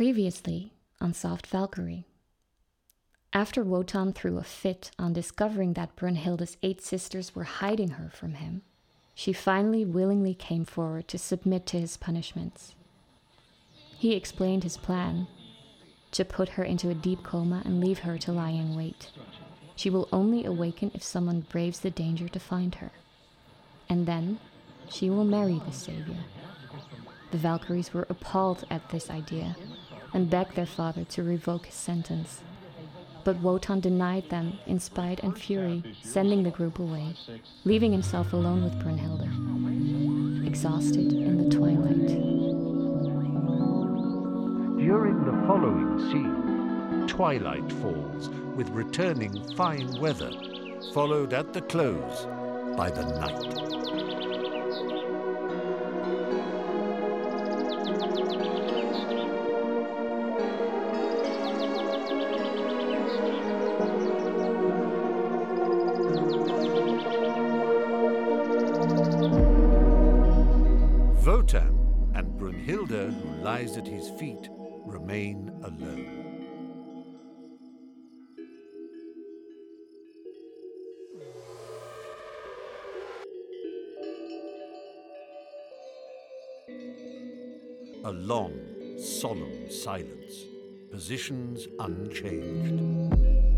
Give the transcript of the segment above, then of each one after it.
Previously on Soft Valkyrie. After Wotan threw a fit on discovering that Brunhilde's eight sisters were hiding her from him, she finally willingly came forward to submit to his punishments. He explained his plan to put her into a deep coma and leave her to lie in wait. She will only awaken if someone braves the danger to find her. And then she will marry the savior. The Valkyries were appalled at this idea and begged their father to revoke his sentence. But Wotan denied them in spite and fury, sending the group away, leaving himself alone with Brunhilde, exhausted in the twilight. During the following scene, twilight falls with returning fine weather, followed at the close by the night. Wotan and Brunhilde, who lies at his feet, remain alone. A long, solemn silence, positions unchanged.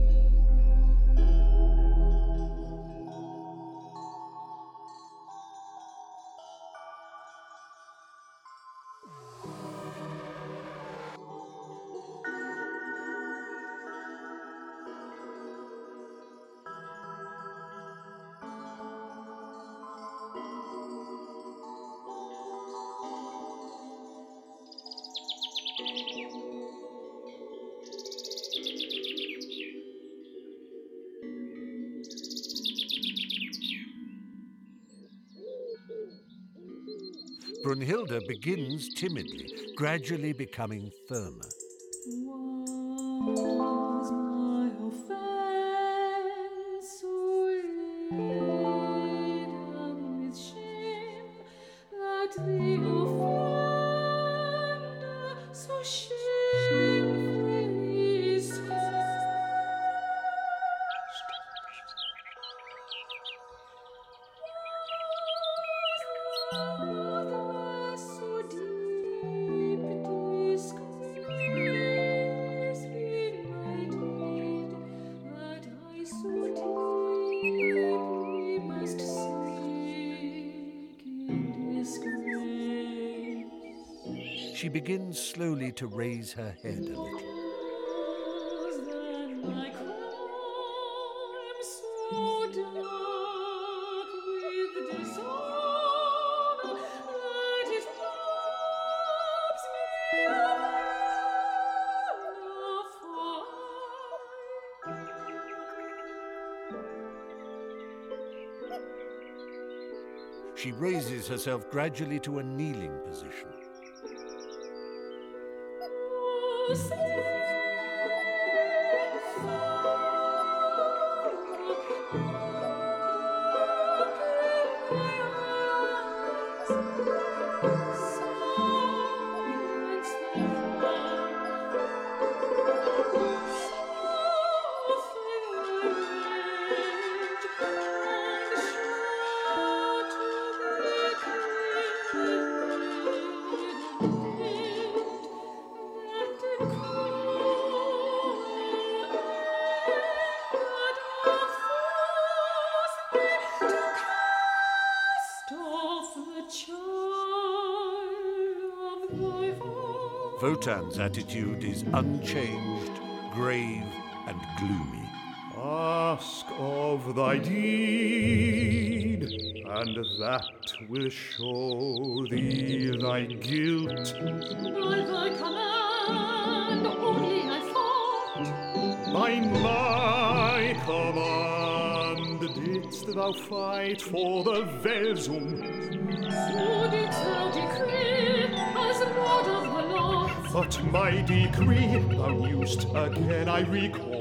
Brunhilde begins timidly, gradually becoming firmer. She begins slowly to raise her head a little. Was then my crime so dark with dishonor that it robs me of honor for She raises herself gradually to a kneeling position. Deus. Wotan's attitude is unchanged, grave, and gloomy. Ask of thy deed, and that will show thee thy guilt. By thy command only I fought. By my command didst thou fight for the Wälsung, So didst thou decree as lord of the law. but my decree thou knewst again I recalled.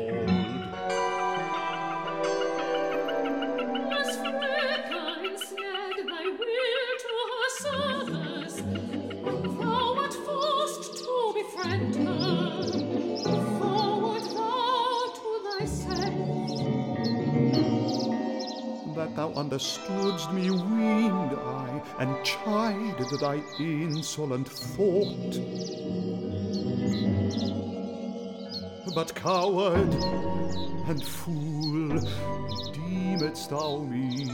Understoodst me weaned I, and chided thy insolent thought. But coward and fool deemedst thou me,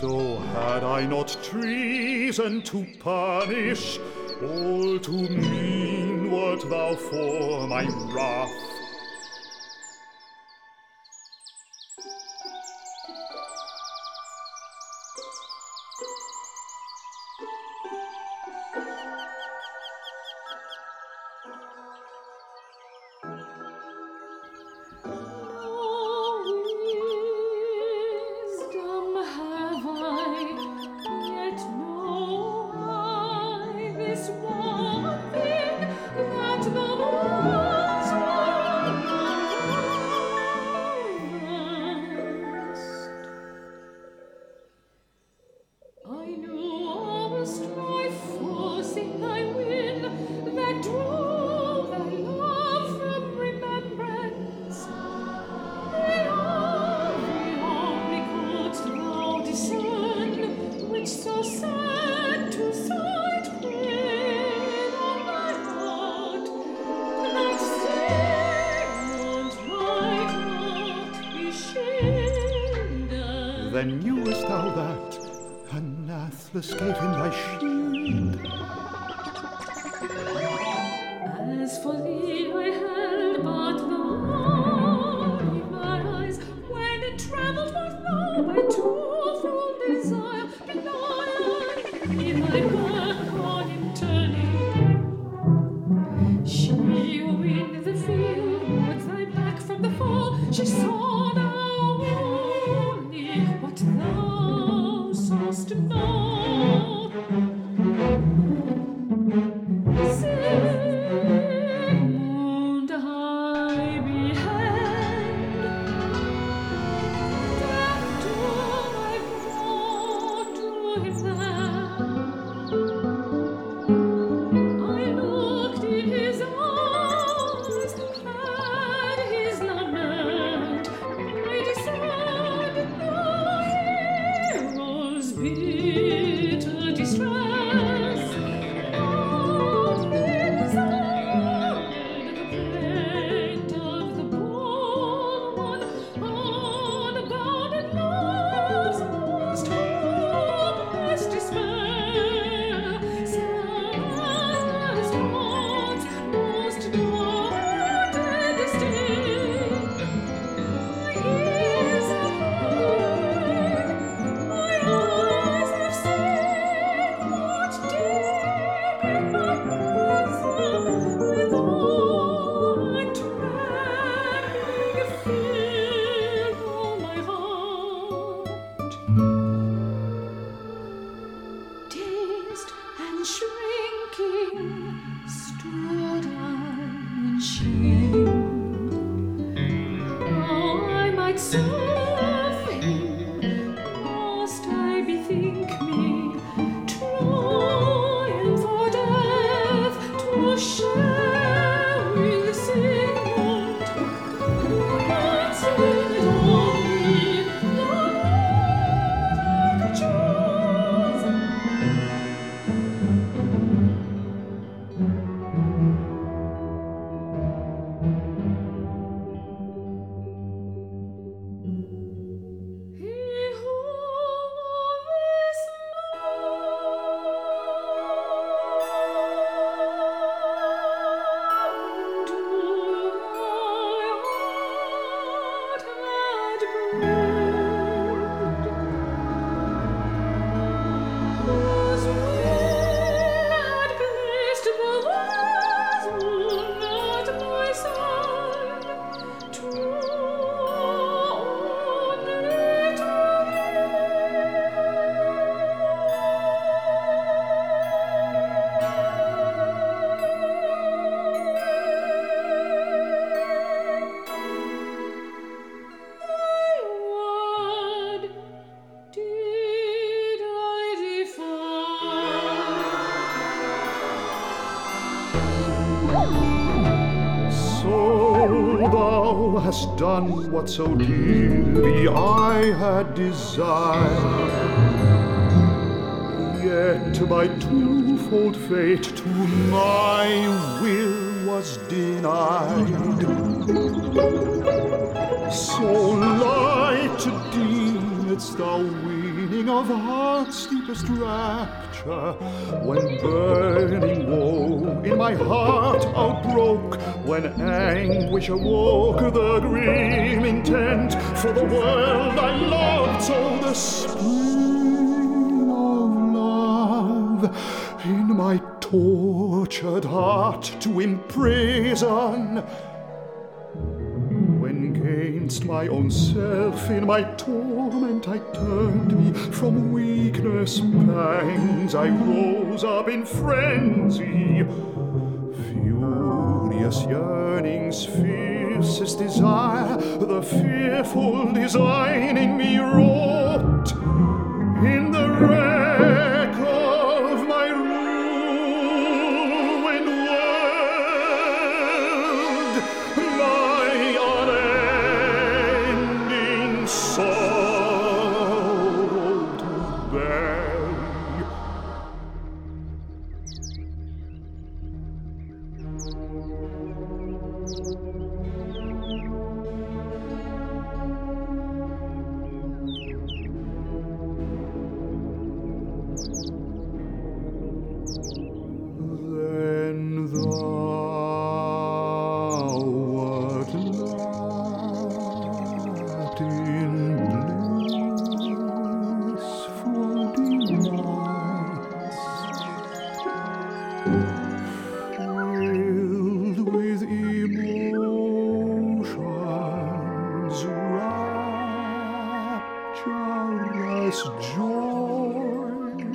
so had I not treason to punish, all to mean wert thou for my wrath. restless gave him thy shield. Thou hast done what so dearly I had desired. Yet by twofold fate to my will was denied. So light deemedst thou weaning of heart's deepest rapture, when burning woe in my heart outbroke, when anguish awoke the grim intent for the world I loved, so the spring of love in my tortured heart to imprison. When gainst my own self in my torment I turned me from weakness pangs, I rose up in frenzy. Furious yearnings, fiercest desire, the fearful design in me wrought.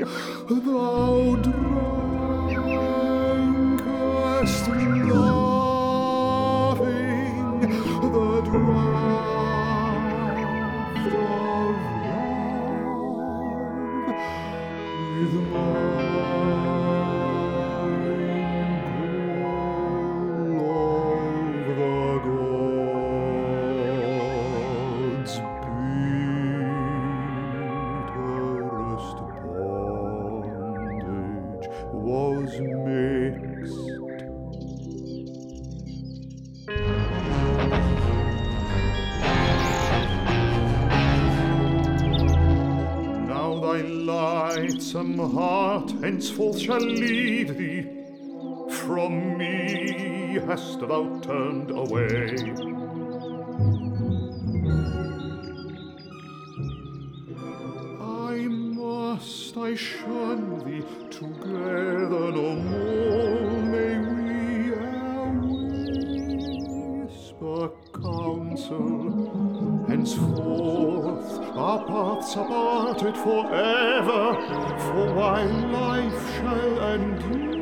Thou drankest lightsome heart henceforth shall lead thee. From me hast thou turned away. I must, I shun thee together no more. Henceforth our paths are parted forever, for while life shall endure,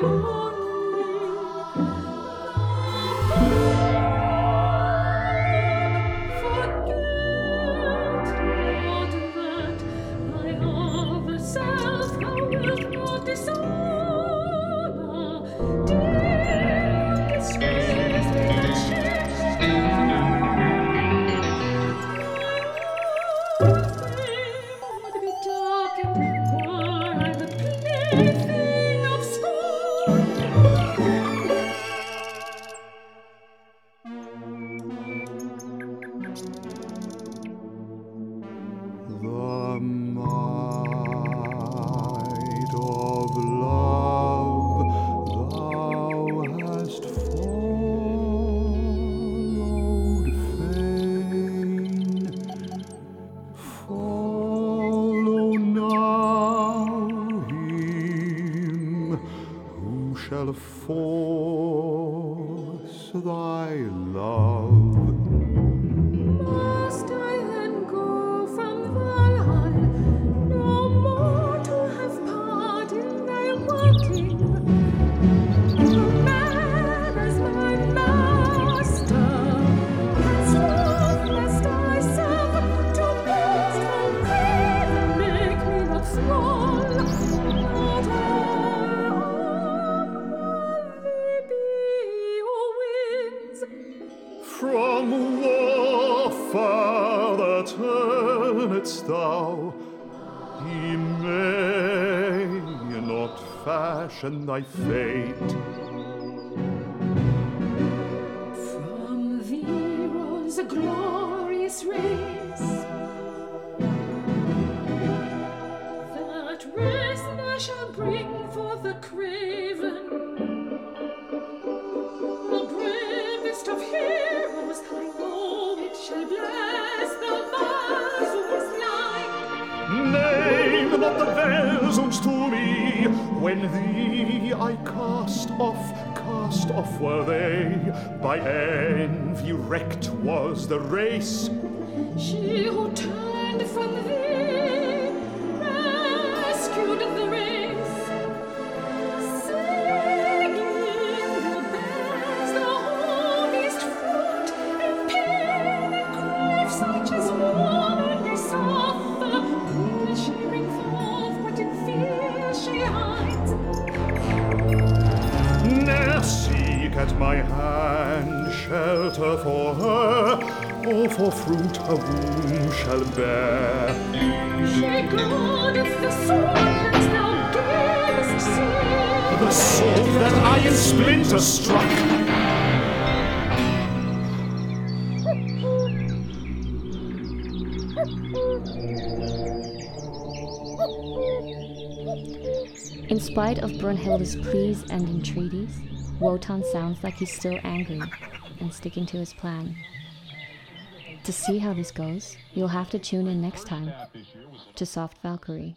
Thank you. Fashion thy fate. From thee rose a glorious race. That race that shall bring forth the craven. The bravest of heroes, I know it shall bless the. Name not the me when thee I cast off, cast off were they. By envy wrecked was the race. She who turned from She the sword that thou gavest see. The sword that I in splinters struck. In spite of Brunhilde's pleas and entreaties, Wotan sounds like he's still angry and sticking to his plan. To see how this goes, you'll have to tune in next time to Soft Valkyrie.